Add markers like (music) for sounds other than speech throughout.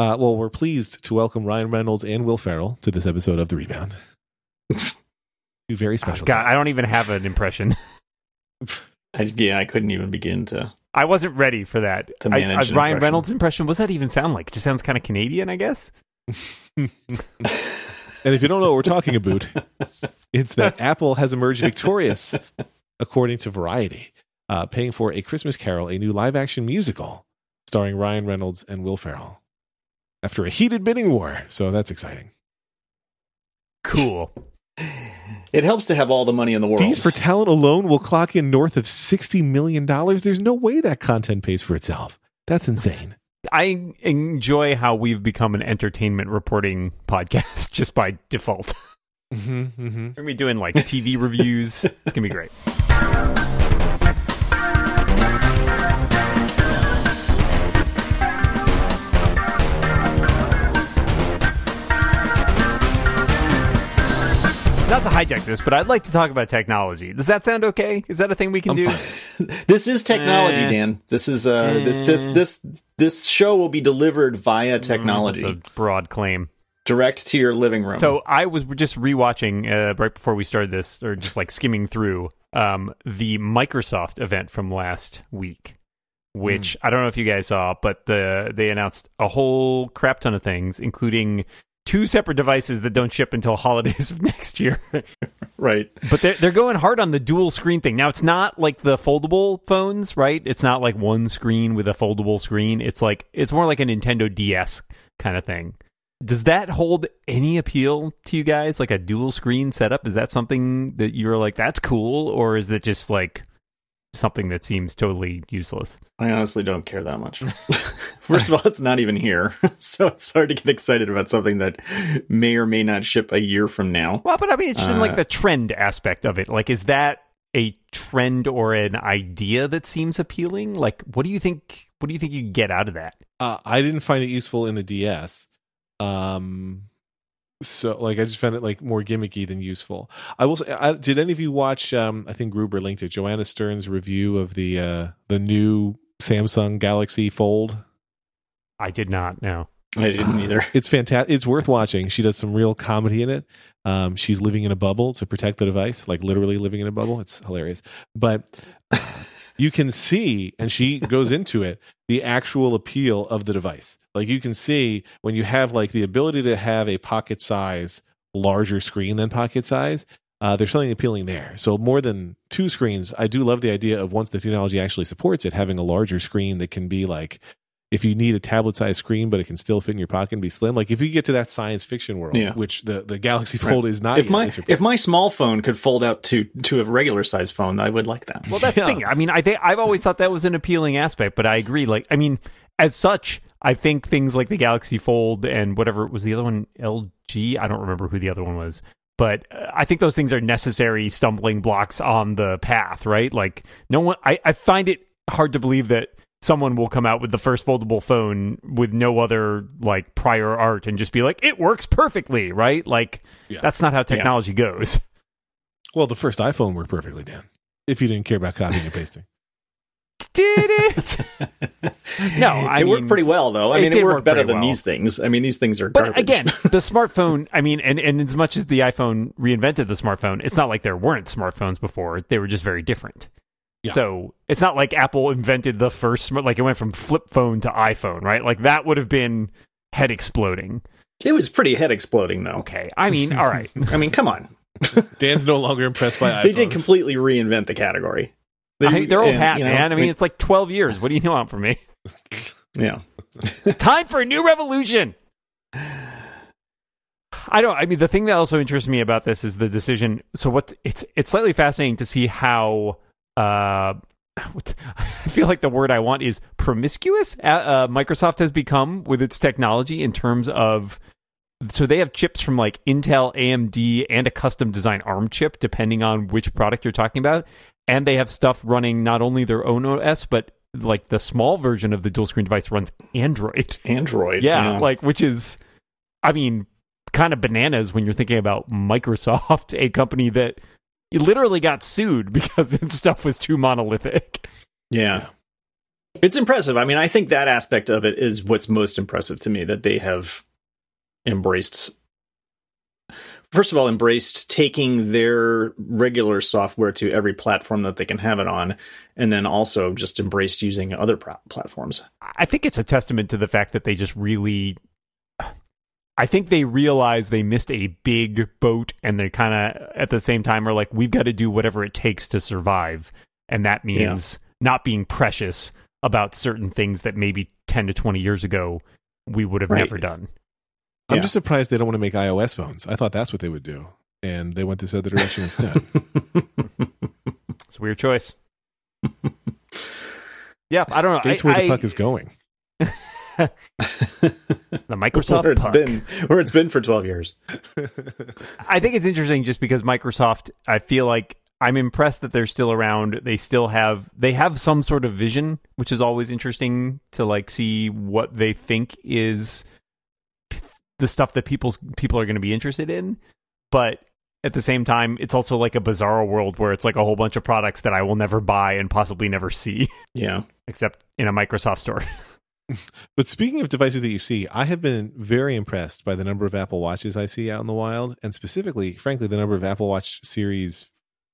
Uh, well, we're pleased to welcome Ryan Reynolds and Will Ferrell to this episode of The Rebound. (laughs) Two very special. God, I don't even have an impression. (laughs) I, yeah, I couldn't even begin to. I wasn't ready for that. To manage I- an Ryan impression. Reynolds' impression. What's that even sound like? It just sounds kind of Canadian, I guess. (laughs) And if you don't know what we're talking about, it's that Apple has emerged victorious, according to Variety, uh, paying for A Christmas Carol, a new live action musical starring Ryan Reynolds and Will Ferrell after a heated bidding war. So that's exciting. Cool. It helps to have all the money in the world. Fees for talent alone will clock in north of $60 million. There's no way that content pays for itself. That's insane. I enjoy how we've become an entertainment reporting podcast (laughs) just by default. Mm-hmm, mm-hmm. We're gonna be doing like TV reviews. It's gonna be great. (laughs) Not to hijack this, but I'd like to talk about technology. Does that sound okay? Is that a thing we can I'm do? (laughs) this is technology, Eh. Dan. This is uh this this this this show will be delivered via technology That's a broad claim. direct to your living room. So I was just rewatching uh, right before we started this, or just like skimming through um, the Microsoft event from last week, which I don't know if you guys saw, but the they announced a whole crap ton of things, including two separate devices that don't ship until holidays of (laughs) next year. right. but they're they're going hard on the dual screen thing. Now it's not like the foldable phones, right? It's not like one screen with a foldable screen. It's like it's more like a Nintendo DS kind of thing. Does that hold any appeal to you guys? Like a dual screen setup? Is that something that you're like that's cool, or is it just like something that seems totally useless? I honestly don't care that much. (laughs) First of all, it's not even here, (laughs) so it's hard to get excited about something that may or may not ship a year from now. Well, but I mean, it's just in like Uh, the trend aspect of it. Like, is that a trend or an idea that seems appealing? Like, what do you think? What do you think you get out of that? Uh, I didn't find it useful in the DS. Um, so like I just found it like more gimmicky than useful. I will say, I, did any of you watch? Um, I think Gruber linked it. Joanna Stern's review of the uh, the new Samsung Galaxy Fold. I did not no I didn't (sighs) either. It's fantastic. It's worth watching. She does some real comedy in it. Um, she's living in a bubble to protect the device, like literally living in a bubble. It's hilarious. But (laughs) you can see, and she goes into it, the actual appeal of the device. Like you can see when you have like the ability to have a pocket size larger screen than pocket size. Uh, there's something appealing there. So more than two screens, I do love the idea of once the technology actually supports it, having a larger screen that can be like if you need a tablet sized screen, but it can still fit in your pocket and be slim. Like if you get to that science fiction world, Yeah. which the, the Galaxy Fold is not If yet, my if my small phone could fold out to to a regular size phone, I would like that. Well, that's Yeah. the thing. I mean, I think I've always thought that was an appealing aspect, but I agree. Like, I mean, as such, I think things like the Galaxy Fold and whatever was the other one, LG. I don't remember who the other one was, but uh, I think those things are necessary stumbling blocks on the path, right? Like, no one. I, I find it hard to believe that someone will come out with the first foldable phone with no other like prior art and just be like, it works perfectly, right? Like, Yeah. that's not how technology goes. well, the first iPhone worked perfectly, Dan. If you didn't care about copying and pasting. Did it? (laughs) No, I it worked mean, pretty well though. I it mean, it, worked better than well. these things. I mean, these things are But garbage. again, (laughs) the smartphone, I mean, and, and as much as the iPhone reinvented the smartphone, it's not like there weren't smartphones before. They were just very different. Yeah. So it's not like Apple invented the first, smart- like it went from flip phone to iPhone, right? Like that would have been head exploding. it was pretty head exploding though. Okay. I mean, all right. (laughs) I mean, come on. Dan's no longer impressed by iPhones. They did completely reinvent the category. I, they're old and, hat, you know, man. I mean, it's like 12 years. What do you want from me? (laughs) yeah. It's time for a new revolution. I don't. I mean, the thing that also interests me about this is the decision. So, what? It's it's slightly fascinating to see how. Uh, (laughs) I feel like the word I want is promiscuous. Uh, uh, Microsoft has become with its technology in terms of. So they have chips from like Intel, AMD, and a custom design ARM chip, depending on which product you're talking about. And they have stuff running not only their own OS, but like the small version of the dual screen device runs Android. (laughs) Android. Yeah, like which is, I mean, kind of bananas when you're thinking about Microsoft, (laughs) a company that literally got sued (laughs) because its stuff was too monolithic. yeah. It's impressive. I mean, I think that aspect of it is what's most impressive to me that they have embraced. First of all, embraced taking their regular software to every platform that they can have it on, and then also just embraced using other pra- platforms. I think it's a testament to the fact that they just really. I think they realize they missed a big boat, and they kind of at the same time are like, "We've got to do whatever it takes to survive," and that means not being precious about certain things that maybe ten to twenty years ago we would have Right. never done. I'm Yeah. just surprised they don't want to make iOS phones. I thought that's what they would do, and they went this other direction instead. (laughs) It's a weird choice. (laughs) yeah, I don't know. That's where I- the puck is going. (laughs) the Microsoft where it's puck. been where it's been for 12 years. I think it's interesting just because Microsoft, I feel like I'm impressed that they're still around. They still have they have some sort of vision, which is always interesting to like see what they think is the stuff that people's people are going to be interested in. But at the same time, it's also like a bizarre world where it's like a whole bunch of products that I will never buy and possibly never see (laughs) Yeah. except in a Microsoft store. (laughs) But speaking of devices that you see, I have been very impressed by the number of Apple Watches I see out in the wild, and specifically, frankly, the number of Apple Watch Series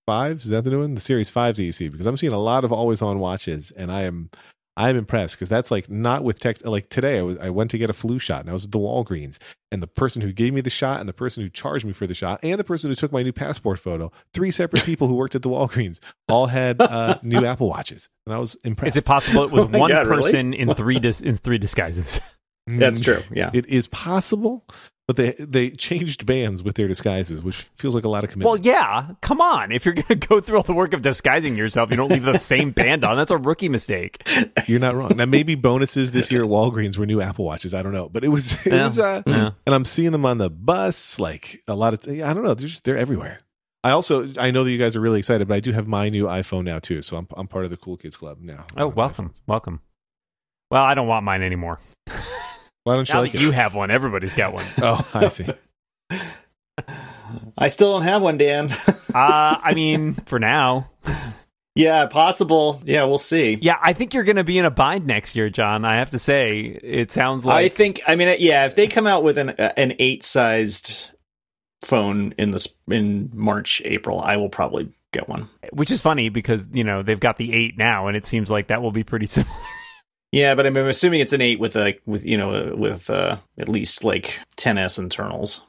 Fives. Is that the new one? The Series Fives that you see, because I'm seeing a lot of always-on watches, and I am I am impressed because that's like not with text. Like today, I was I went to get a flu shot, and I was at the Walgreens, and the person who gave me the shot, and the person who charged me for the shot, and the person who took my new passport photo, three separate people who worked at the Walgreens, all had (laughs) uh, new Apple Watches, and I was impressed. Is it possible it was (laughs) Oh my one really? person in (laughs) three dis- in three disguises? That's Mm, true. Yeah. It is possible, but they they changed bands with their disguises, which feels like a lot of commitment. Well, yeah. Come on. If you're going (laughs) to go through all the work of disguising yourself, you don't leave the same band on. That's a rookie mistake. (laughs) You're not wrong. Now, maybe bonuses this year at Walgreens were new Apple Watches. I don't know, but it was it Yeah. was. Uh, Yeah. And I'm seeing them on the bus, like a lot of. I don't know. They're just they're everywhere. I also I know that you guys are really excited, but I do have my new iPhone now too, so I'm I'm part of the cool kids club now. Oh, welcome. Welcome. Well, I don't want mine anymore. (laughs) Why don't you Now like that it? you have one, everybody's got one. (laughs) oh, I see. I still don't have one, Dan. (laughs) Uh, I mean, for now. yeah, possible. Yeah, we'll see. Yeah, I think you're going to be in a bind next year, John. I have to say, it sounds like. I think. I mean, yeah. If they come out with an an eight sized phone in this in March April, I will probably get one. Which is funny because, you know, they've got the 8 now, and it seems like that will be pretty (laughs) similar. Yeah, but I'm assuming it's an eight with a with you know with uh, at least like 10s internals,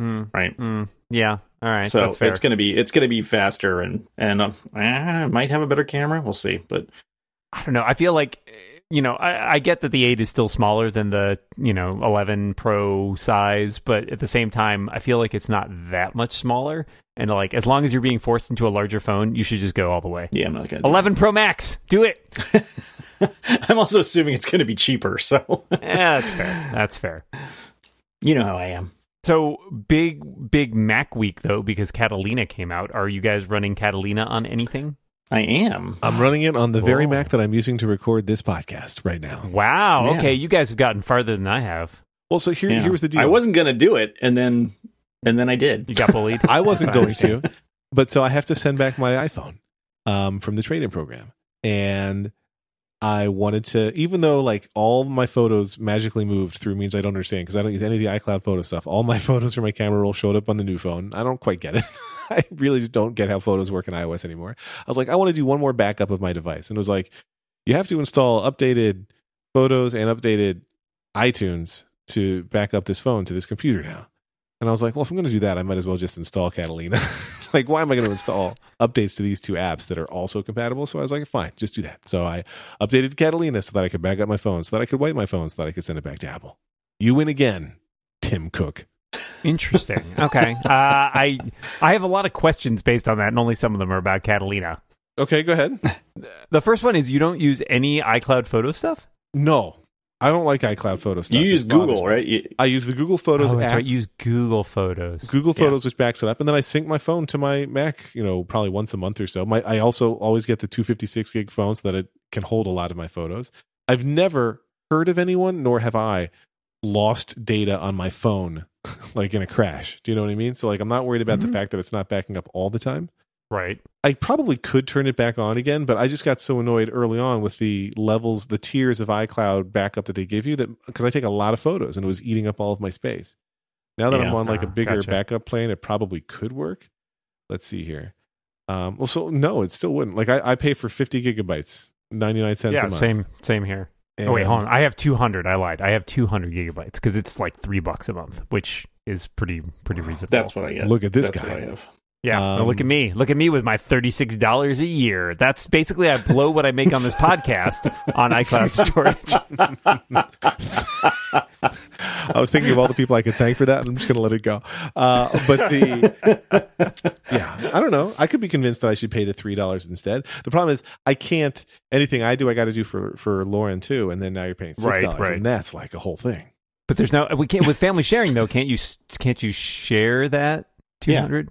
Mm, right? mm, yeah. All right. so that's fair. it's gonna be it's gonna be faster and and uh, eh, might have a better camera. We'll see, but I don't know. I feel like you know, I, I get that the eight is still smaller than the you know 11 Pro size, but at the same time, I feel like it's not that much smaller. And like, as long as you're being forced into a larger phone, you should just go all the way. yeah, I'm not gonna. 11 Pro Max, do it. it. (laughs) I'm also assuming it's gonna be cheaper, so (laughs) yeah, that's fair. That's fair. you know how I am. So big, big Mac week though, because Catalina came out. Are you guys running Catalina on anything? I am. I'm running it on the very Mac that I'm using to record this podcast right now. Wow. Yeah. Okay, you guys have gotten farther than I have. Well, so here Yeah. here was the deal. I wasn't gonna do it, and then and then I did. You got bullied. (laughs) I wasn't going to, but so I have to send back my iPhone um, from the trade-in program, and I wanted to, even though like all my photos magically moved through means I don't understand because I don't use any of the iCloud photo stuff. All my (laughs) photos from my camera roll showed up on the new phone. I don't quite get it. (laughs) I really just don't get how photos work in iOS anymore. I was like, I want to do one more backup of my device, and it was like, you have to install updated photos and updated iTunes to back up this phone to this computer now. And I was like, well, if I'm going to do that, I might as well just install Catalina. (laughs) like, why am I going to install updates to these two apps that are also compatible? So I was like, fine, just do that. So I updated Catalina so that I could back up my phone, so that I could wipe my phone, so that I could send it back to Apple. You win again, Tim Cook. Interesting. (laughs) Okay. Uh, I I have a lot of questions based on that, and only some of them are about Catalina. Okay, go ahead. (laughs) The first one is you don't use any iCloud photo stuff. No, I don't like iCloud photo stuff. You use Google, right? You, I use the Google Photos oh, app. right. Use Google Photos. Google Yeah. Photos, which backs it up, and then I sync my phone to my Mac. You know, probably once a month or so. My I also always get the 256 gig phone so that it can hold a lot of my photos. I've never heard of anyone, nor have I, lost data on my phone, (laughs) like in a crash. Do you know what I mean? So like, I'm not worried about Mhm. the fact that it's not backing up all the time. Right. I probably could turn it back on again, but I just got so annoyed early on with the levels, the tiers of iCloud backup that they give you that because I take a lot of photos and it was eating up all of my space. Now that I'm on like a Ah, bigger gotcha. backup plan, it probably could work. Let's see here. Um, well, so no, it still wouldn't. Like I, I pay for 50 gigabytes, 99 cents a Yeah, month. same same here. oh wait, hold on. I have 200. I lied. I have 200 gigabytes because it's like three bucks a month, which is pretty pretty reasonable. That's what I get. Look at this That's guy. What I have. Yeah, now look at Um, me. Look at me with my thirty-six dollars a year. That's basically I blow what I make on this podcast (laughs) on iCloud storage. I was thinking of all the people I could thank for that, and I'm just going to let it go. Uh, but the (laughs) yeah, I don't know. I could be convinced that I should pay the three dollars instead. The problem is I can't. Anything I do, I got to do for for Lauren too, and then now you're paying $6. right. and that's like a whole thing. But there's no we can't with family sharing though. Can't you can't you share that two hundred?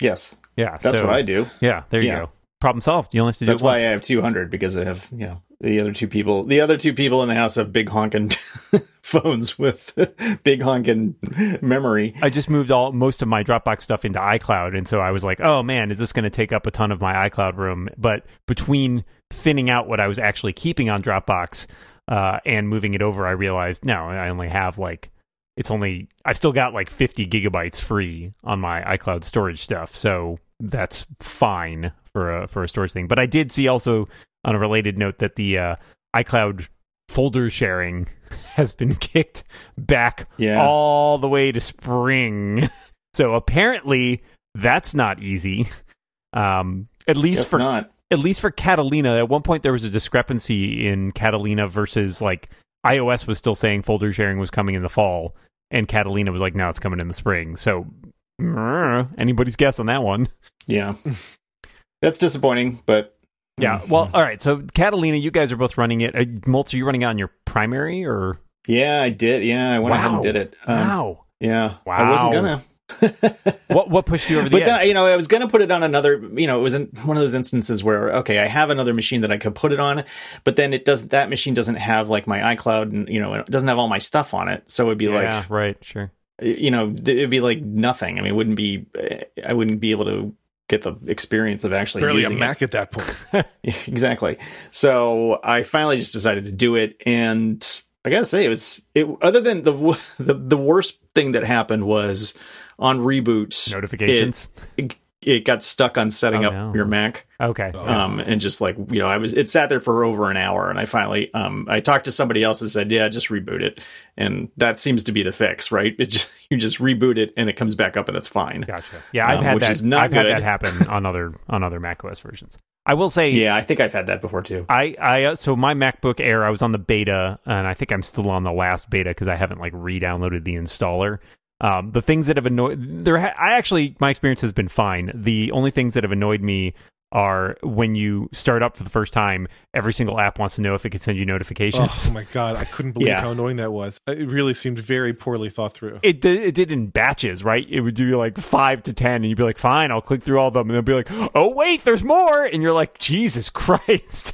Yes, Yeah, that's so- what I do. Yeah, there you Yeah. go. Problem solved. You only have to do That's why once. I have 200 because I have, you know, the other two people. The other two people in the house have big honking (laughs) phones with (laughs) big honking memory. I just moved all most of my Dropbox stuff into iCloud, and so I was like, "Oh man, is this going to take up a ton of my iCloud room?" But between thinning out what I was actually keeping on Dropbox uh, and moving it over, I realized no, I only have like it's only I've still got like 50 gigabytes free on my iCloud storage stuff, so that's fine for a for a storage thing. But I did see also on a related note that the uh, iCloud folder sharing (laughs) has been (laughs) kicked back Yeah. all the way to spring. (laughs) So apparently that's not easy. Um, at least Guess for not. at least for Catalina. At one point there was a discrepancy in Catalina versus like iOS was still saying folder sharing was coming in the fall, and Catalina was like, no, it's coming in the spring. So mm, anybody's guess on that one. Yeah. That's disappointing, but Yeah. Well, all right. So Catalina, you guys are both running it. Uh, Moltz, are you running it on your primary or? yeah, I did. Yeah, I went ahead and did it. Um, wow. Yeah. I wasn't Wow. gonna. What what pushed you over the but edge? then, you know, I was going to put it on another, you know, it was in one of those instances where, okay, I have another machine that I could put it on, but then it does, that machine doesn't have like my iCloud and, you know, it doesn't have all my stuff on it. So it'd be yeah. like, right. Sure. you know, it'd be like nothing. I mean, it wouldn't be, I wouldn't be able to get the experience of actually Barely a using it. Mac at that point. (laughs) exactly. So I finally just decided to do it, and I gotta say, it was it. Other than the (laughs) the, the worst thing that happened was on reboot, Notifications. it, it got stuck on setting Oh, up no. your Mac, okay. um, and just like you know, I was it sat there for over an hour, and I finally um I talked to somebody else and said, yeah, just reboot it, and that seems to be the fix, right? It just (laughs) you just reboot it and it comes back up and it's fine. Gotcha. Yeah, I've Um, had which that. is not I've had that happen on other on other macOS versions. I will say, Yeah, I think I've had that before too. I I uh, so my MacBook Air, I was on the beta, and I think I'm still on the last beta because I haven't like re-downloaded the installer. Um, the things that have annoyed there, ha- I actually my experience has been fine. The only things that have annoyed me are when you start up for the first time, every single app wants to know if it can send you notifications. Oh my god, I couldn't (laughs) believe Yeah. how annoying that was. It really seemed very poorly thought through. it did, it did in batches, right? It would do like five to ten, and you'd be like, "Fine, I'll click through all of them," and they'll be like, "Oh wait, there's more," and you're like, "Jesus (laughs) Christ!"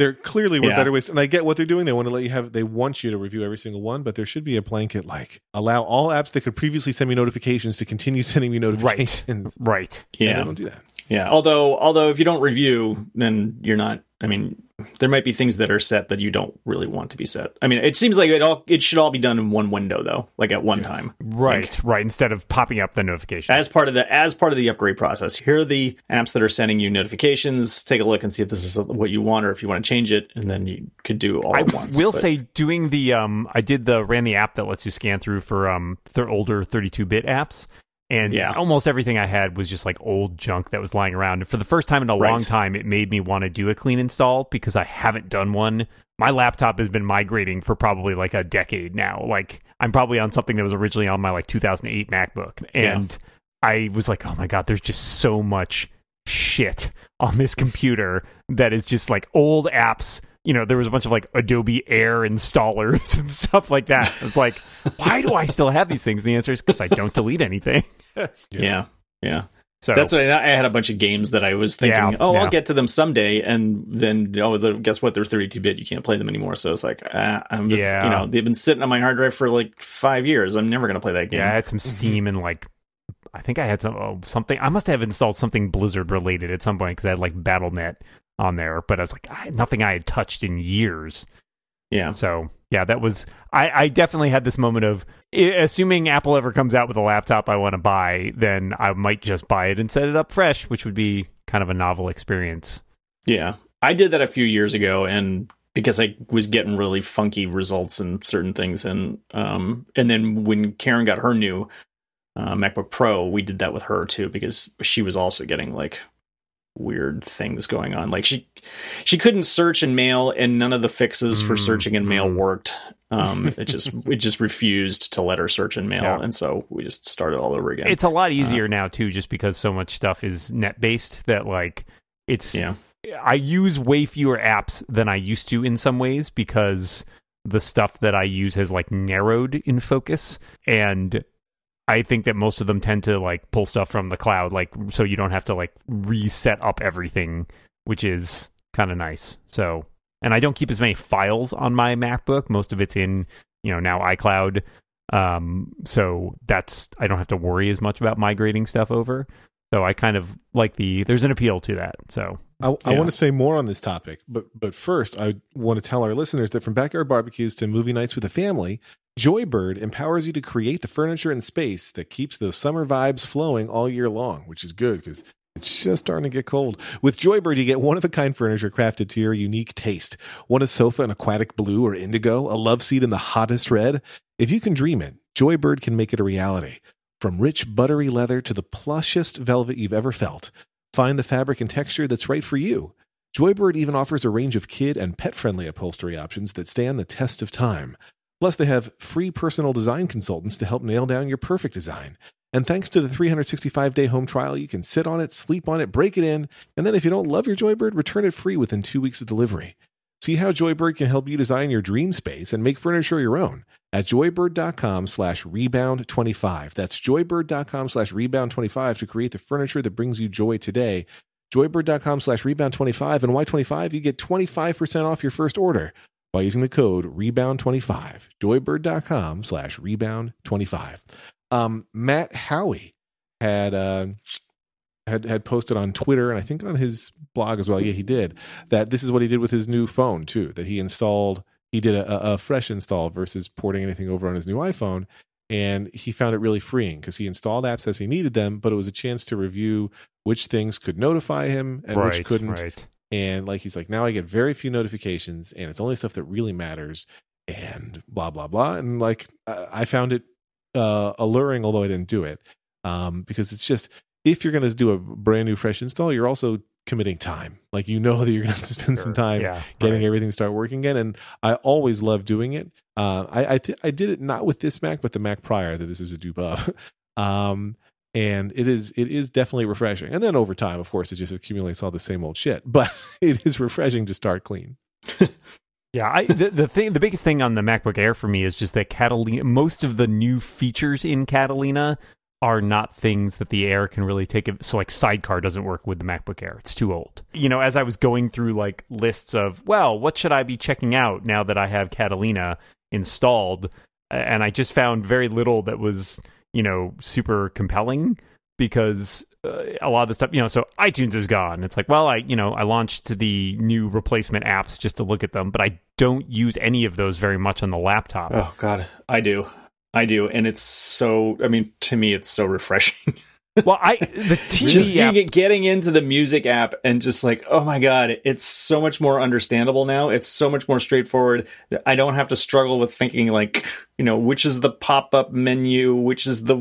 There clearly were Yeah. better ways, and I get what they're doing. They want to let you have, they want you to review every single one, but there should be a blanket like allow all apps that could previously send me notifications to continue (laughs) sending me notifications. Right? And Yeah. they don't do that. Yeah. Although although if you don't review, then you're not. I mean, there might be things that are set that you don't really want to be set. I mean, it seems like it all it should all be done in one window though, like at one Yes. time, Right, right. Instead of popping up the notification. as part of the as part of the upgrade process. Here are the apps that are sending you notifications. Take a look and see if this is what you want or if you want to change it, and then you could do all I at once. will But- say, doing the um, I did the ran the app that lets you scan through for um, th- older 32-bit apps, and Yeah. almost everything I had was just like old junk that was lying around. And for the first time in a long time, it made me want to do a clean install because I haven't done one. My laptop has been migrating for probably like a decade now. Like I'm probably on something that was originally on my like 2008 MacBook, Yeah. and I was like, oh my god, there's just so much shit on this computer that is just like old apps. You know, there was a bunch of like Adobe Air installers (laughs) and stuff like that. It's like, why do I still have these things? The answer is because I don't delete anything. (laughs) yeah, yeah. So That's what I, I had a bunch of games that I was thinking, Yeah, oh, yeah. I'll get to them someday, and then oh, the, guess what? They're 32 bit. You can't play them anymore. So it's like uh, I'm just, Yeah. you know, they've been sitting on my hard drive for like five years. I'm never gonna play that game. yeah, I had some Steam and like I think I had some oh, something. I must have installed something Blizzard related at some point because I had like Battle.net on there, but I was like I, nothing I had touched in years. Yeah. So yeah, that was I, I definitely had this moment of assuming Apple ever comes out with a laptop I want to buy, then I might just buy it and set it up fresh, which would be kind of a novel experience. Yeah. I did that a few years ago and because I was getting really funky results and certain things and um and then when Karen got her new uh, MacBook Pro, we did that with her too because she was also getting like weird things going on. Like she she couldn't search in mail and none of the fixes for Mm, searching in mail mm. worked. Um it just (laughs) it just refused to let her search in mail Yeah. and so we just started all over again. It's a lot easier now too, just because so much stuff is net based that like it's yeah. I use way fewer apps than I used to in some ways because the stuff that I use has like narrowed in focus and I think that most of them tend to like pull stuff from the cloud like so you don't have to like reset up everything which is kind of nice. So and I don't keep as many files on my MacBook. Most of it's in, you know, now iCloud. Um so that's I don't have to worry as much about migrating stuff over. So I kind of like the there's an appeal to that. So I, I want to say more on this topic, but but first, I want to tell our listeners that from backyard barbecues to movie nights with a family, Joybird empowers you to create the furniture and space that keeps those summer vibes flowing all year long, which is good because it's just starting to get cold. With Joybird, you get one of a kind furniture crafted to your unique taste. Want a sofa in aquatic blue or indigo, a love seat in the hottest red? If you can dream it, Joybird can make it a reality. From rich, buttery leather to the plushest velvet you've ever felt. Find the fabric and texture that's right for you. Joybird even offers a range of kid and pet friendly upholstery options that stand the test of time. Plus, they have free personal design consultants to help nail down your perfect design. And thanks to the 365 day home trial, you can sit on it, sleep on it, break it in, and then if you don't love your Joybird, return it free within two weeks of delivery. See how Joybird can help you design your dream space and make furniture your own at joybird.com slash rebound25. That's joybird.com slash rebound25 to create the furniture that brings you joy today. Joybird.com slash rebound25 and Y25, you get 25% off your first order by using the code rebound25. Joybird.com slash rebound25. Um, Matt Haughey had, uh, had had posted on Twitter and I think on his blog as well. Yeah, he did that. This is what he did with his new phone too. That he installed. He did a, a- fresh install versus porting anything over on his new iPhone, and he found it really freeing because he installed apps as he needed them, but it was a chance to review which things could notify him and which couldn't. right. And like he's like, now I get very few notifications, and it's only stuff that really matters, and blah blah blah. And like I I found it uh, alluring, although I didn't do it, um, because it's just if you're going to do a brand new fresh install, you're also committing time. Like you know (laughs) that you're going to spend some time yeah, getting right. everything to start working again. And I always love doing it. Uh, I I, th- I did it not with this Mac, but the Mac prior that this is a dupe of. (laughs) um, and it is it is definitely refreshing. And then over time, of course, it just accumulates all the same old shit. (laughs) But it is refreshing to start clean. Yeah, I, the the thing, the biggest thing on the MacBook Air for me is just that Catalina. Most of the new features in Catalina are not things that the Air can really take. So, like Sidecar doesn't work with the MacBook Air; it's too old. You know, as I was going through like lists of, well, what should I be checking out now that I have Catalina installed, and I just found very little that was you know super compelling because uh, a lot of the stuff, you know, so iTunes is gone. It's like, well, I, you know, I launched the new replacement apps just to look at them, but I don't use any of those very much on the laptop. Oh god, I do. I do and it's so I mean to me it's so refreshing. (laughs) Well, I the TV (laughs) just app, getting into the music app and just like, oh my god, it's so much more understandable now. It's so much more straightforward. I don't have to struggle with thinking like, you know, which is the pop-up menu, which is the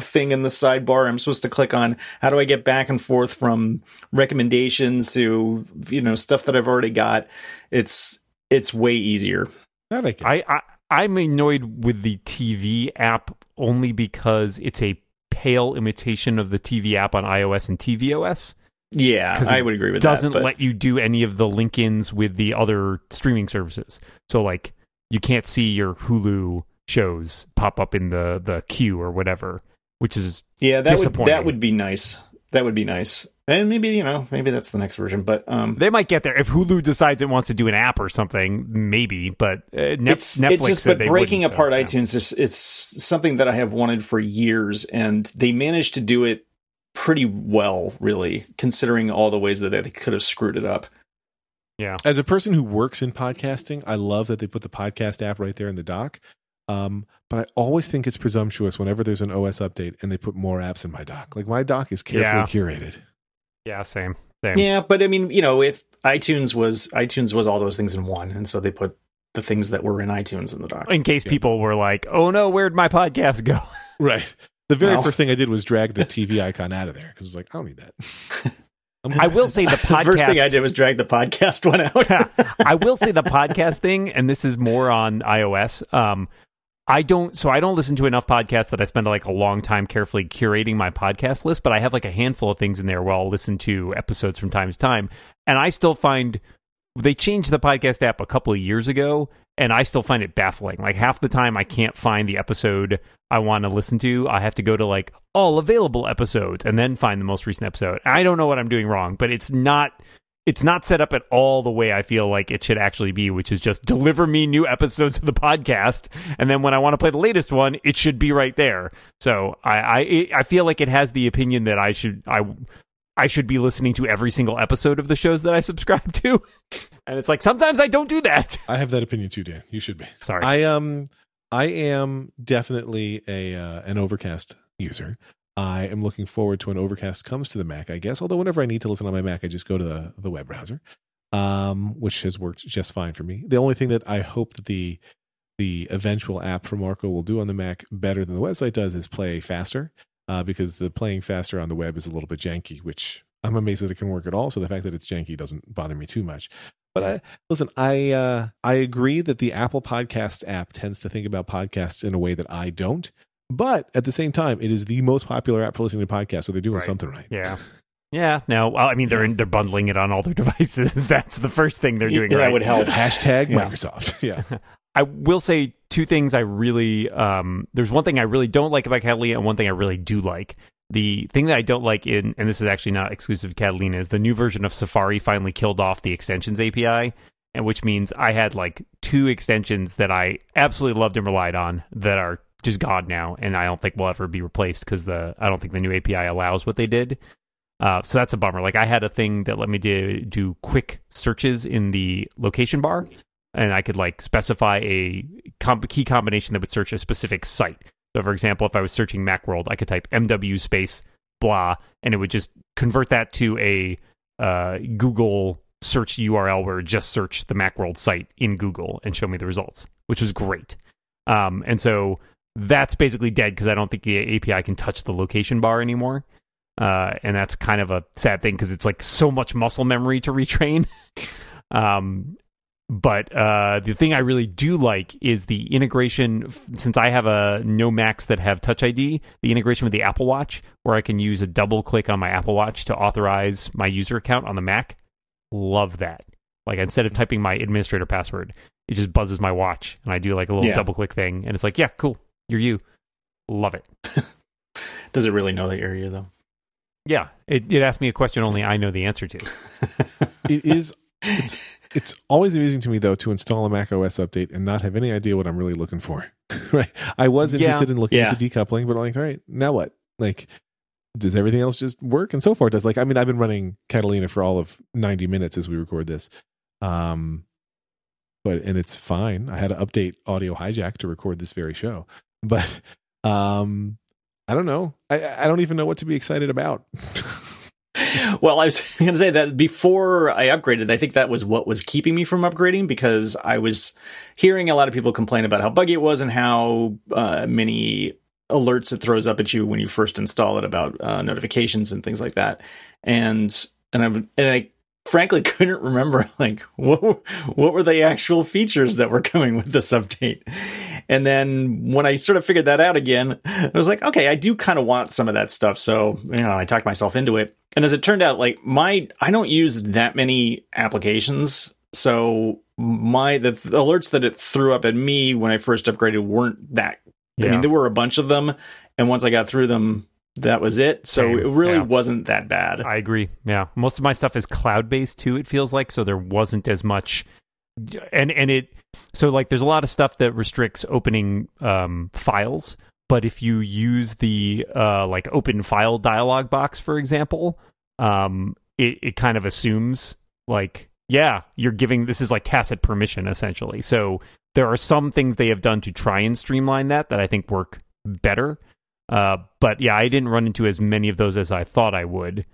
thing in the sidebar I'm supposed to click on. How do I get back and forth from recommendations to, you know, stuff that I've already got? It's it's way easier. That I can. I, I I'm annoyed with the TV app only because it's a pale imitation of the TV app on iOS and tvOS. Yeah, I would agree with that. It doesn't that. but- let you do any of the link-ins with the other streaming services. So like you can't see your Hulu shows pop up in the the queue or whatever, which is Yeah, that would that would be nice. That would be nice. And maybe you know maybe that's the next version. But um, They might get there if Hulu decides it wants to do an app or something, maybe. But uh, Net- it's Netflix it's just said but they breaking wouldn't, so, apart yeah. iTunes is it's something that I have wanted for years, and they managed to do it pretty well, really, considering all the ways that they could have screwed it up. Yeah, As a person who works in podcasting, I love that they put the podcast app right there in the dock. Um, but I always think it's presumptuous whenever there's an OS update and they put more apps in my dock. Like my dock is carefully Yeah. curated. Yeah, same, same. Yeah, but I mean, you know, if iTunes was iTunes was all those things in one, and so they put the things that were in iTunes in the dock. In case Yeah. people were like, "Oh no, where'd my podcast go?" (laughs) Right. The very Well. first thing I did was drag the TV icon out of there because it's like I don't need that. (laughs) I'm I will say the podcast. (laughs) the first thing I did was drag the podcast one out. I will say the podcast thing, and this is more on iOS. Um, I don't, so I don't listen to enough podcasts that I spend like a long time carefully curating my podcast list. But I have like a handful of things in there where I'll listen to episodes from time to time, and I still find they changed the podcast app a couple of years ago, and I still find it baffling. Like half the time, I can't find the episode I want to listen to. I have to go to like all available episodes and then find the most recent episode. I don't know what I'm doing wrong, but it's not it's not set up at all the way I feel like it should actually be, which is just deliver me new episodes of the podcast, and then when I want to play the latest one, it should be right there. So I I, I feel like it has the opinion that I should I I should be listening to every single episode of the shows that I (laughs) subscribe to, and it's like sometimes I don't do that. I have that opinion too, Dan. You should be. Sorry. I um I am definitely a uh, an Overcast user. I am looking forward to when Overcast comes to the Mac. I guess, although whenever I need to listen on my Mac, I just go to the the web browser, um, which has worked just fine for me. The only thing that I hope that the the eventual app from Marco will do on the Mac better than the website does is play faster, uh, because the playing faster on the web is a little bit janky, which I'm amazed that it can work at all. So the fact that it's janky doesn't bother me too much. But I, listen, I uh, I agree that the Apple Podcasts app tends to think about podcasts in a way that I don't. But at the same time, it is the most popular app for listening to podcasts, so they're doing Right. something right. yeah. Yeah, no. Well, I mean, they're they're bundling it on all their (laughs) devices. (laughs) That's the first thing they're doing Yeah, that would help. Hashtag Yeah. Microsoft. (laughs) Yeah. I will say two things I really um there's one thing I really don't like about Catalina and one thing I really do like. The thing that I don't like in and this is actually not exclusive to Catalina is the new version of Safari finally killed off the extensions API and which means I had like two extensions that I absolutely loved and relied on that are just god now and I don't think will ever be replaced cuz the I don't think the new API allows what they did. Uh, so that's a bummer. Like I had a thing that let me do, do quick searches in the location bar, and I could like specify a com- key combination that would search a specific site. So, for example, if I was searching Macworld, I could type MW space blah, and it would just convert that to a uh, Google search URL where it just search the Macworld site in Google and show me the results, which was great. Um, and so that's basically dead because I don't think the API can touch the location bar anymore. Uh, and that's kind of a sad thing because it's like so much muscle memory to (laughs) retrain. um, but uh, the thing I really do like is the integration. Since I have a no Macs that have Touch ID, the integration with the Apple Watch, where I can use a double click on my Apple Watch to authorize my user account on the Mac. Love that. Like instead of typing my administrator password, it just buzzes my watch, and I do like a little Yeah. double click thing, and it's like, yeah, cool, you're you. Love it. (laughs) Does it really know the area though? Yeah, it, it asked me a question only I know the answer to. (laughs) it is it's it's always amusing to me though to install a Mac OS update and not have any idea what I'm really looking for. (laughs) right. I was Yeah. interested in looking Yeah. at the decoupling, but I'm like, all right, now what? Like does everything else just work? And so far does. Like I mean, I've been running Catalina for all of 90 minutes as we record this. Um but and it's fine. I had to update audio hijack to record this very show. (laughs) But um I don't know. I I don't even know what to be excited about. (laughs) well, I was (laughs) going to say that before I upgraded, I think that was what was keeping me from upgrading because I was hearing a lot of people complain about how buggy it was and how uh, many alerts it throws up at you when you first install it about uh, notifications and things like that. And and I and I frankly couldn't remember like what what were the actual features that were coming with this update. And then when I sort of figured that out again, I was like, okay, I do kind of want some of that stuff. So, you know, I talked myself into it. And as it turned out, like my, I don't use that many applications. So my, the, the alerts that it threw up at me when I first upgraded weren't that, yeah. I mean, there were a bunch of them. And once I got through them, that was it. So Same, it really yeah. wasn't that bad. I agree. Yeah, most of my stuff is cloud based too. It feels like so there wasn't as much, and and it so like there's a lot of stuff that restricts opening um, files. But if you use the uh, like open file dialog box, for example, um, it it kind of assumes like yeah you're giving this is like tacit permission essentially. So there are some things they have done to try and streamline that that I think work better. Uh, but yeah, I didn't run into as many of those as I thought I would.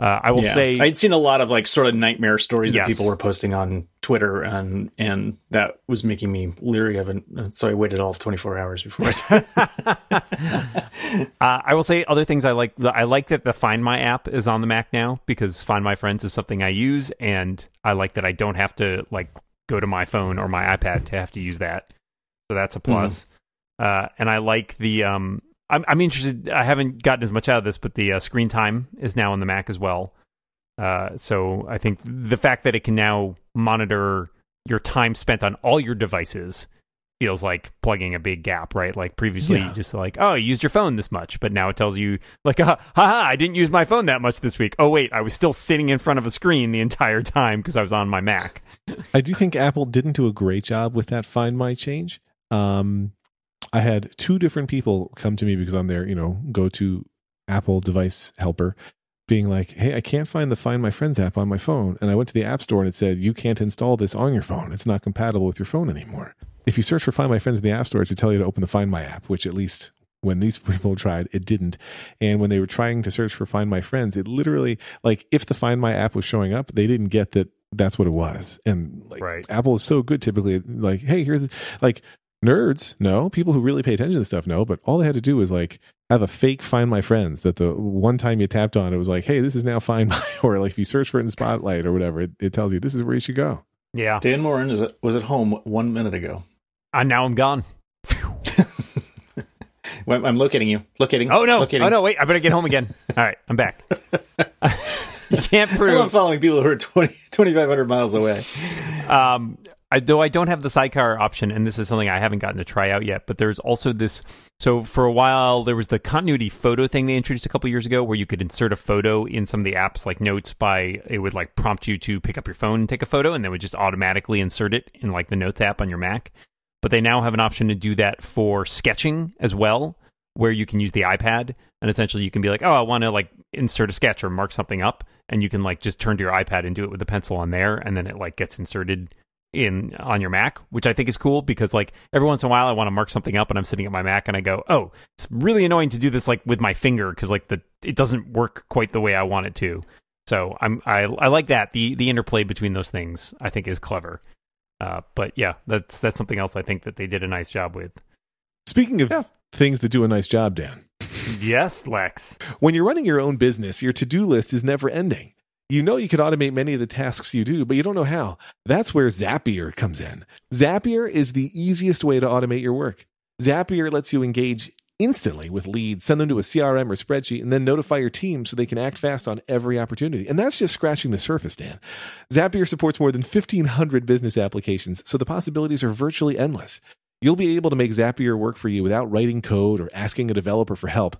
Uh, I will Yeah. say, I'd seen a lot of like sort of nightmare stories Yes. that people were posting on Twitter, and and that was making me leery of it. And So I waited all 24 hours before I. (laughs) (laughs) uh, I will say other things I like. I like that the Find My app is on the Mac now because Find My Friends is something I use, and I like that I don't have to like go to my phone or my iPad to have to use that. So that's a plus. Uh, and I like the. Um, I'm, I'm interested. I haven't gotten as much out of this, but the uh, screen time is now on the Mac as well. Uh, so I think the fact that it can now monitor your time spent on all your devices feels like plugging a big gap, right? Like previously, Yeah. you just like, oh, you used your phone this much, but now it tells you like, ah, haha, I didn't use my phone that much this week. Oh wait, I was still sitting in front of a screen the entire time because I was on my Mac. (laughs) I do think Apple didn't do a great job with that Find My change. Um, I had two different people come to me because I'm their, you know, go to Apple device helper, being like, "Hey, I can't find the Find My Friends app on my phone." And I went to the App Store and it said, "You can't install this on your phone. It's not compatible with your phone anymore." If you search for Find My Friends in the App Store, it should tell you to open the Find My app, which at least when these (laughs) people tried, it didn't. And when they were trying to search for Find My Friends, it literally like if the Find My app was showing up, they didn't get that that's what it was. And like Right. Apple is so good typically like, hey, here's like nerds, no, people who really pay attention to stuff, no, but all they had to do was like have a fake Find My Friends that the one time you tapped on it was like, hey, this is now Find My, (laughs) or like if you search for it in Spotlight or whatever, it, it tells you this is where you should go. Yeah, Dan Moren is was at home one minute ago. and now I'm gone. (laughs) Well, I'm locating you. Locating. Oh no! Locating. Oh no! Wait, I better get home again. (laughs) All right, I'm back. you can't prove. I'm following people who are 20, 2,500 miles away. Um, I, though I don't have the sidecar option, and this is something I haven't gotten to try out yet. But there's also this. So for a while, there was the continuity photo thing they introduced a couple years ago, where you could insert a photo in some of the apps, like Notes. By it would like prompt you to pick up your phone and take a photo, and then would just automatically insert it in like the Notes app on your Mac. But they now have an option to do that for sketching as well, where you can use the iPad and essentially you can be like, oh, I want to like insert a sketch or mark something up, and you can like just turn to your iPad and do it with a pencil on there, and then it like gets inserted in on your Mac, which I think is cool because like every once in a while I want to mark something up and I'm sitting at my Mac and I go, oh, it's really annoying to do this like with my finger because like the it doesn't work quite the way I want it to. So I'm I I like that the the interplay between those things I think is clever. Uh, but yeah, that's that's something else I think that they did a nice job with. Speaking of Yeah. things that do a nice job, Dan, Yes, Lex. when you're running your own business, your to do list is never ending. You know you could automate many of the tasks you do, but you don't know how. That's where Zapier comes in. Zapier is the easiest way to automate your work. Zapier lets you engage instantly with leads, send them to a CRM or spreadsheet, and then notify your team so they can act fast on every opportunity. And that's just scratching the surface, Dan. Zapier supports more than 1,500 business applications, so the possibilities are virtually endless. You'll be able to make Zapier work for you without writing code or asking a developer for help.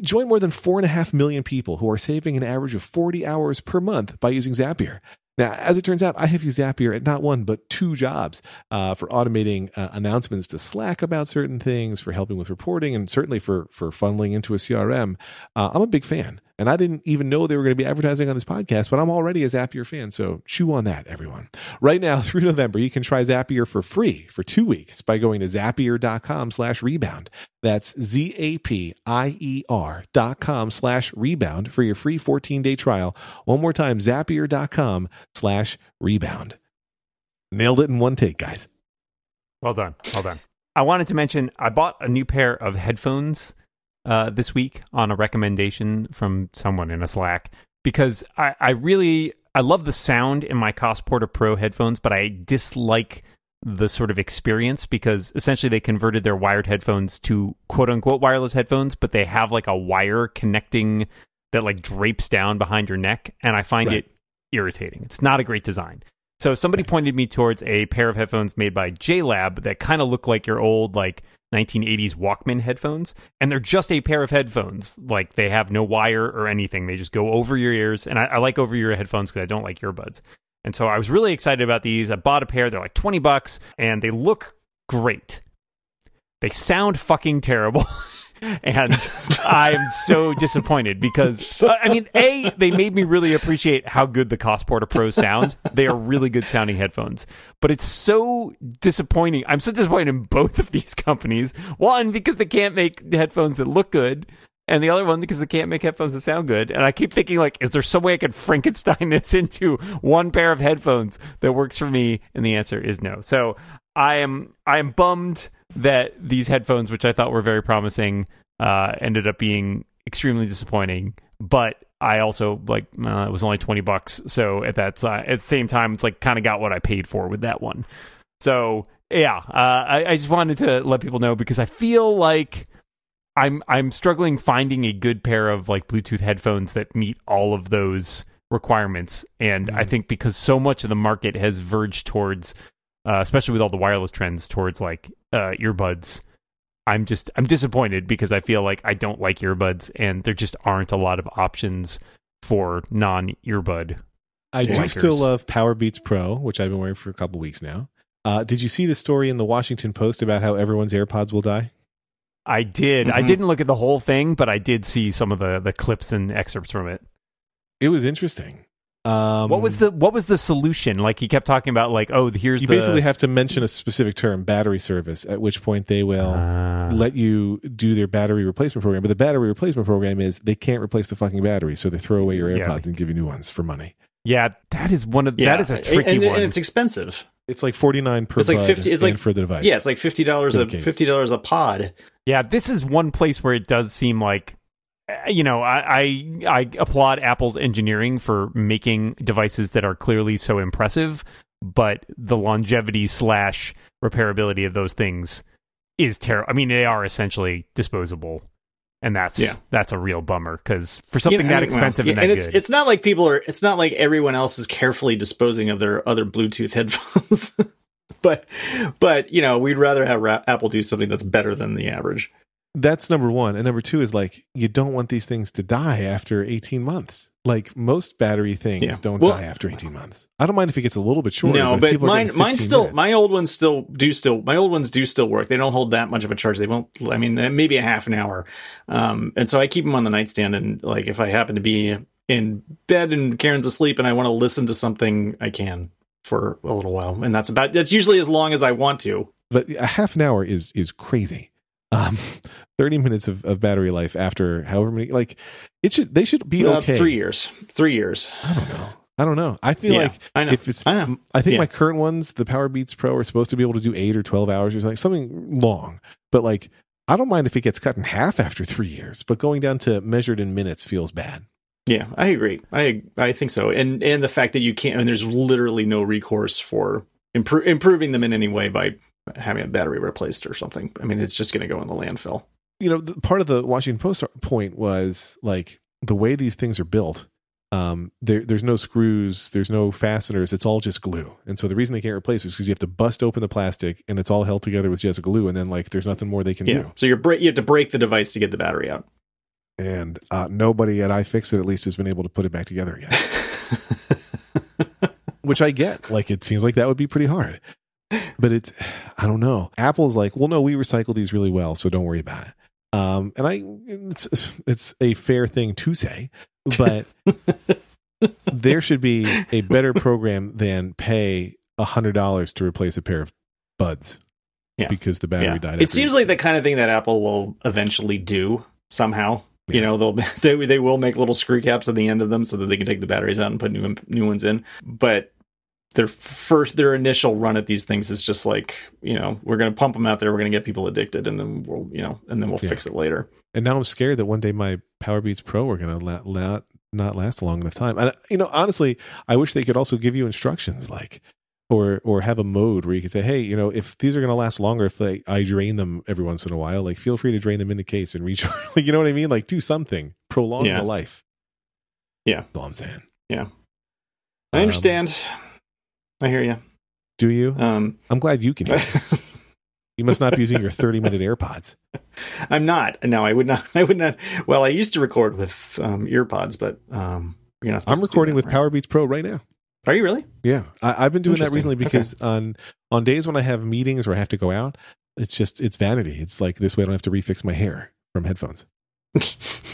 Join more than 4.5 million people who are saving an average of 40 hours per month by using Zapier. Now, as it turns out, I have used Zapier at not one, but two jobs uh, for automating uh, announcements to Slack about certain things, for helping with reporting, and certainly for, for funneling into a CRM. Uh, I'm a big fan. And I didn't even know they were going to be advertising on this podcast, but I'm already a Zapier fan. So chew on that, everyone. Right now, (laughs) through November, you can try Zapier for free for two weeks by going to zapier.com slash rebound. That's Z-A-P-I-E-R dot com slash rebound for your free 14-day trial. One more time, zapier.com slash rebound. Nailed it in one take, guys. Well done. Well done. I wanted to mention I bought a new pair of headphones uh, this week on a recommendation from someone in a Slack because I, I really I love the sound in my Koss Porta Pro headphones, but I dislike the sort of experience because essentially they converted their wired headphones to quote unquote wireless headphones, but they have like a wire connecting that like drapes down behind your neck, and I find Right. it irritating. It's not a great design. So somebody pointed me towards a pair of headphones made by JLab that kind of look like your old like 1980s Walkman headphones, and they're just a pair of headphones. Like they have no wire or anything; they just go over your ears. And I, I like over your headphones because I don't like earbuds. And so I was really excited about these. I bought a pair; they're like 20 bucks, and they look great. They sound fucking terrible. (laughs) and (laughs) I'm so disappointed because uh, I mean, a they made me really appreciate how good the Koss Pro sound. They are really good sounding headphones, but it's so disappointing. I'm so disappointed in both of these companies. One because they can't make headphones that look good, and the other one because they can't make headphones that sound good. And I keep thinking, like, is there some way I could Frankenstein (laughs) this into one pair of headphones that works for me? And the answer is no. So I am I am bummed that these headphones, which I thought were very promising, uh, ended up being extremely disappointing. But I also like uh, it was only twenty bucks, so at that uh, at the same time, it's like kind of got what I paid for with that one. So yeah, uh, I, I just wanted to let people know because I feel like. I'm I'm struggling finding a good pair of like Bluetooth headphones that meet all of those requirements, and mm. I think because so much of the market has verged towards uh, especially with all the wireless trends towards like uh, earbuds. I'm just I'm disappointed because I feel like I don't like earbuds and there just aren't a lot of options for non earbud. I do still love Powerbeats Pro, which I've been wearing for a couple weeks now. Uh, did you see the story in the Washington Post about how everyone's AirPods will die? I did. Mm-hmm. I didn't look at the whole thing, but I did see some of the the clips and excerpts from it. It was interesting. Um, what was the what was the solution? Like he kept talking about, like, oh, here's you the... basically have to mention a specific term, battery service, at which point they will uh... let you do their battery replacement program. But the battery replacement program is they can't replace the fucking battery, so they throw away your AirPods yeah. and give you new ones for money. Yeah, that is one of yeah. that is a tricky and, one, and it's expensive. It's like forty nine per. It's like fifty. It's like for the device. Yeah, it's like fifty dollars a fifty dollars a pod. Yeah, this is one place where it does seem like Uh, you know, I, I, I applaud Apple's engineering for making devices that are clearly so impressive, but the longevity slash repairability of those things is terrible. I mean, they are essentially disposable, and that's yeah. that's a real bummer because for something yeah, that I mean, expensive well, yeah, and, and it's good. it's not like people are. It's not like everyone else is carefully disposing of their other Bluetooth (laughs) headphones. but but you know, we'd rather have Apple do something that's better than the average that's number one. And number two is like you don't want these things to die after 18 months. Like most battery things yeah. don't well, die after 18 months. I don't mind if it gets a little bit shorter no but, but mine mine still minutes. my old ones still do still my old ones do still work. They don't hold that much of a charge. They won't i mean maybe a half an hour. Um, and so i keep them on the nightstand and like if i happen to be in bed and karen's asleep and i want to listen to something i can for a little while. And that's about that's usually as long as i want to. But a half an hour is is crazy um (laughs) 30 minutes of, of battery life after however many like it should they should be no, okay. three years. Three years. I don't know. I don't know. I feel yeah, like I know. if it's i know. I think yeah. my current ones the Powerbeats Pro are supposed to be able to do eight or 12 hours or something something long. But like i don't mind if it gets cut in half after three years but going down to measured in minutes feels bad. Yeah i agree. I i think so. And and the fact that you can't and there's literally no recourse for impro- improving them in any way by having a battery replaced or something. I mean, it's just going to go in the landfill. You know, the, part of the Washington Post point was like the way these things are built. Um, there, there's no screws, there's no fasteners. It's all just glue. And so the reason they can't replace it is because you have to bust open the plastic, and it's all held together with just glue. And then like there's nothing more they can yeah. do. So you're you have to break the device to get the battery out. And uh, nobody at iFixit at least has been able to put it back together yet. (laughs) Which I get. Like it seems like that would be pretty hard but it's I don't know. Apple's like, well, no, we recycle these really well, so don't worry about it. Um, and I, it's it's a fair thing to say, but (laughs) there should be a better program than pay a hundred dollars to replace a pair of buds. Yeah. because the battery yeah. died. It seems like the kind of thing that Apple will eventually do somehow. Yeah. You know, they'll (laughs) they they will make little screw caps at the end of them so that they can take the batteries out and put new new ones in. But their first their initial run at these things is just like you know we're going to pump them out there we're going to get people addicted and then we'll you know and then we'll yeah. fix it later. And now i'm scared that one day my Powerbeats Pro are going to la- la- not last a long enough time. And you know honestly i wish they could also give you instructions like or or have a mode where you can say hey you know if these are going to last longer if they, i drain them every once in a while like feel free to drain them in the case and recharge. (laughs) Like you know what i mean? Like do something. Prolong yeah. the life. Yeah. That's all i'm saying. Yeah. I understand. um, I hear you. Do you? Um, I'm glad you can. hear (laughs) you must not be using your 30 minute AirPods. I'm not. No, I would not. (laughs) I would not. Well, I used to record with um, earpods, but um, you're not. I'm supposed to do recording that, with right? Power Beats Pro right now. Are you really? Yeah, I, I've been doing that recently because on on days when I have meetings or I have to go out, it's just it's vanity. It's like this way I don't have to refix my hair from headphones. (laughs)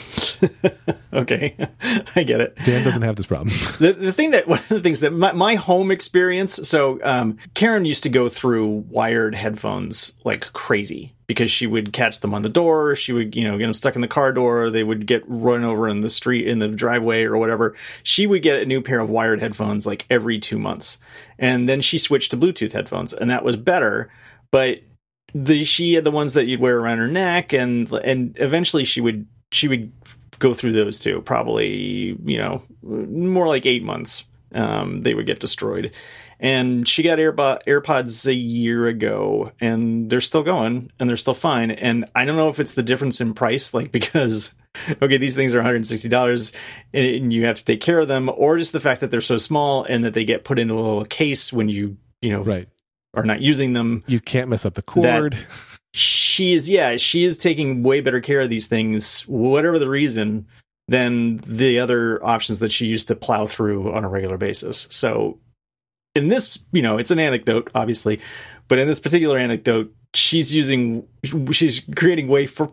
(laughs) okay, (laughs) I get it. Dan doesn't have this problem. (laughs) The, the thing that one of the things that my, my home experience. So um, Karen used to go through wired headphones like crazy because she would catch them on the door. She would you know get them stuck in the car door. They would get run over in the street in the driveway or whatever. She would get a new pair of wired headphones like every two months, and then she switched to Bluetooth headphones, and that was better. But the she had the ones that you'd wear around her neck, and and eventually she would she would go through those two. Probably you know more like eight months. Um, they would get destroyed, and she got AirPod, AirPods a year ago, and they're still going, and they're still fine. And I don't know if it's the difference in price, like because (laughs) okay, these things are 160 dollars, and you have to take care of them, or just the fact that they're so small and that they get put in a little case when you you know right. are not using them You can't mess up the cord. (laughs) she is yeah she is taking way better care of these things whatever the reason than the other options that she used to plow through on a regular basis so in this you know it's an anecdote obviously but in this particular anecdote she's using she's creating way for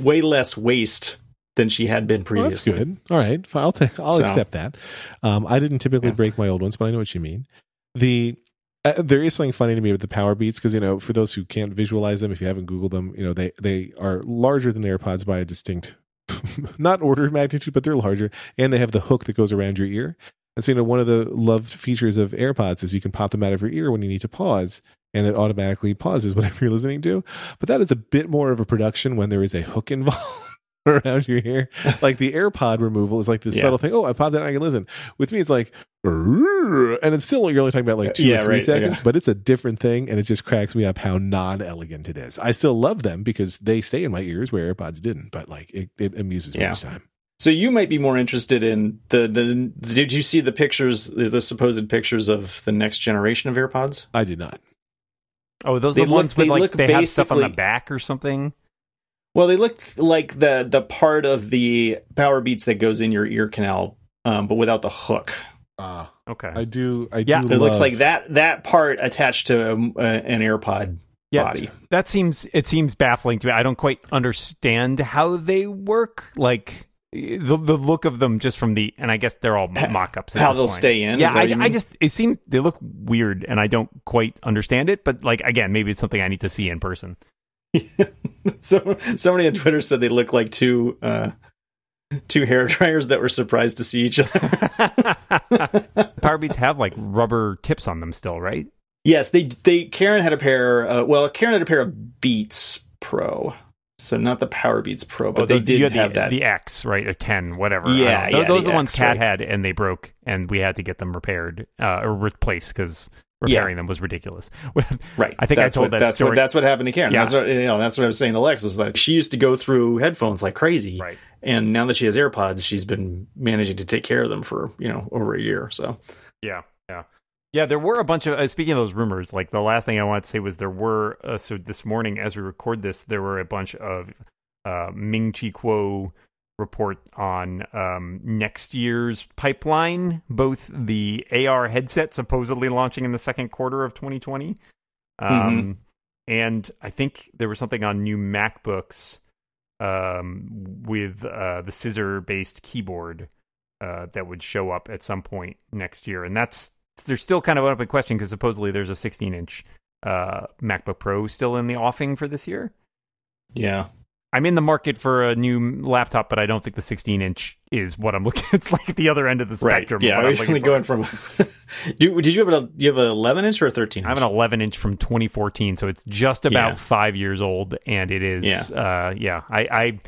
way less waste than she had been Well, that's previously good. All right, I'll take. I'll So- accept that. Um, I didn't typically Yeah. break my old ones, but I know what you mean. The uh, there is something funny to me with the Power Beats because you know, for those who can't visualize them, if you haven't Googled them, you know they they are larger than the AirPods by a distinct, (laughs) not order of magnitude, but they're larger, and they have the hook that goes around your ear. And so, you know, one of the loved features of AirPods is you can pop them out of your ear when you need to pause, and it automatically pauses (laughs) whatever you're listening to. But that is a bit more of a production when there is a hook involved (laughs) around your ear. Like the AirPod removal is like this Yeah. subtle thing. Oh, I popped it, and I can listen. With me, it's like, and it's still you're only talking about like two Yeah, or three right, seconds, yeah. but it's a different thing, and it just cracks me up how non-elegant it is. I still love them because they stay in my ears where AirPods didn't, but like it, it amuses me Yeah. each time. So you might be more interested in the, the did you see the pictures the, the supposed pictures of the next generation of AirPods? I did not. Oh, those They are the ones with they like look they have stuff on the back or something. Well, they look like the the part of the Power Beats that goes in your ear canal, um, but without the hook. Uh, Okay. I do. I Yeah, do. It looks like that that part attached to um, uh, an AirPod Yeah. body. That seems it seems baffling to me. I don't quite understand how they work. Like the the look of them just from the and I guess they're all Ha- mock-ups. at How this they'll point. stay in? Yeah, I, I just it seemed they look weird and I don't quite understand it. But like again, maybe it's something I need to see in person. (laughs) so somebody on Twitter said they look like two uh, two hair dryers that were surprised to see each other. (laughs) Power Beats have like rubber tips on them still, right? yes, they they Karen had a pair. Uh, well, Karen had a pair of Beats Pro, so not the Power Beats Pro, but Oh, they those- you did have the, that. the X, right, or ten, whatever. Yeah, yeah, those the are the ones X, Cat right. had, and they broke, and we had to get them repaired uh, or replaced because repairing them was ridiculous. (laughs) Right. I think I told what, that that's story. What, that's what happened to Karen. Yeah. That's what, you know, that's what I was saying to Lex was that she used to go through headphones like crazy. right. And now that she has AirPods, she's been managing to take care of them for, you know, over a year. So Yeah, yeah, yeah. There were a bunch of uh, speaking of those rumors. Like the last thing I wanted to say was there were uh, so this morning as we record this, there were a bunch of uh, Ming Chi Kuo report on um, next year's pipeline. Both the AR headset supposedly launching in the second quarter of 2020, um, and I think there was something on new MacBooks um, with uh, the scissor-based keyboard uh, that would show up at some point next year, and that's there's still kind of an open question because supposedly there's a 16 inch uh, MacBook Pro still in the offing for this year. yeah. I'm in the market for a new laptop, but I don't think the 16 inch is what I'm (laughs) looking. At. It's like the other end of the spectrum. Right. Yeah. I was I'm looking going from. (laughs) Do, did you have a you have an 11 inch or a 13 inch? I have an 11 inch from 2014, so it's just about Yeah. five years old, and it is. Yeah. Uh, yeah. I. I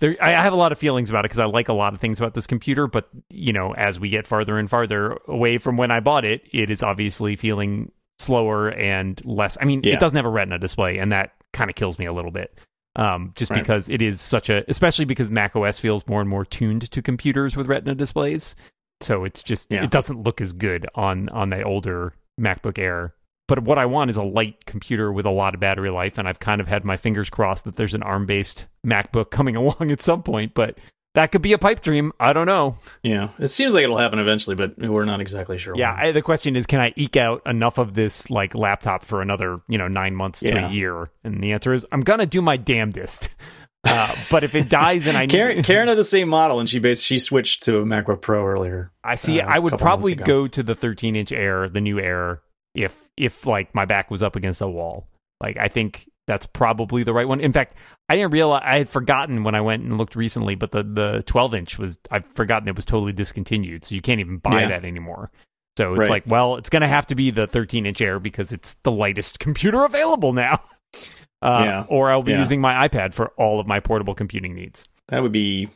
there, I I have a lot of feelings about it because I like a lot of things about this computer, but you know, as we get farther and farther away from when I bought it, it is obviously feeling slower and less. I mean, Yeah. it doesn't have a Retina display, and that kind of kills me a little bit. Um, just Right. because it is such a, especially because Mac OS feels more and more tuned to computers with Retina displays. so it's just Yeah. it doesn't look as good on on the older MacBook Air. But what I want is a light computer with a lot of battery life, and I've kind of had my fingers crossed that there's an ARM based MacBook coming (laughs) along at some point. But that could be a pipe dream. I don't know. Yeah, it seems like it'll happen eventually, but we're not exactly sure. Yeah. I, the question is, can I eke out enough of this like laptop for another, you know, nine months to a year? And the answer is, I'm gonna do my damnedest. (laughs) Uh, but if it dies and I need, Karen, (laughs) Karen had the same model, and she based she switched to a MacBook Pro earlier. I see. uh, I would probably go to the 13 inch Air, the new Air, if if like my back was up against a wall. Like I think that's probably the right one. In fact, I didn't realize I had forgotten when I went and looked recently, but the the 12 inch was I've forgotten it was totally discontinued, so you can't even buy Yeah. that anymore. So it's Right. like, well, it's going to have to be the 13 inch Air because it's the lightest (laughs) computer available now. (laughs) Uh, Yeah. Or I'll be Yeah. using my iPad for all of my portable computing needs. That would be.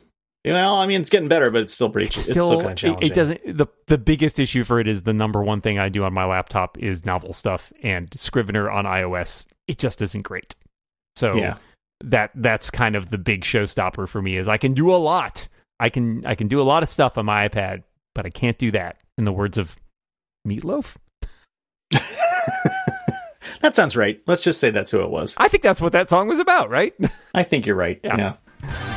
Well, I mean, it's getting better, but it's still pretty. It's still, kind of challenging. It, doesn't. the The biggest issue for it is the number one thing I do on my laptop is novel stuff and Scrivener on iOS. It just isn't great. So Yeah. that that's kind of the big showstopper for me is I can do a lot. I can I can do a lot of stuff on my iPad, but I can't do that. In the words of Meatloaf, (laughs) that sounds right. Let's just say that's who it was. I think that's what that song was about, right? I think you're right. Yeah. Yeah.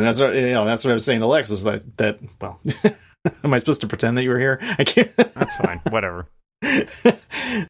And that's what you know. That's what I was saying to Lex was that that well, (laughs) am I supposed to pretend that you were here? I can't. That's fine. Whatever. (laughs)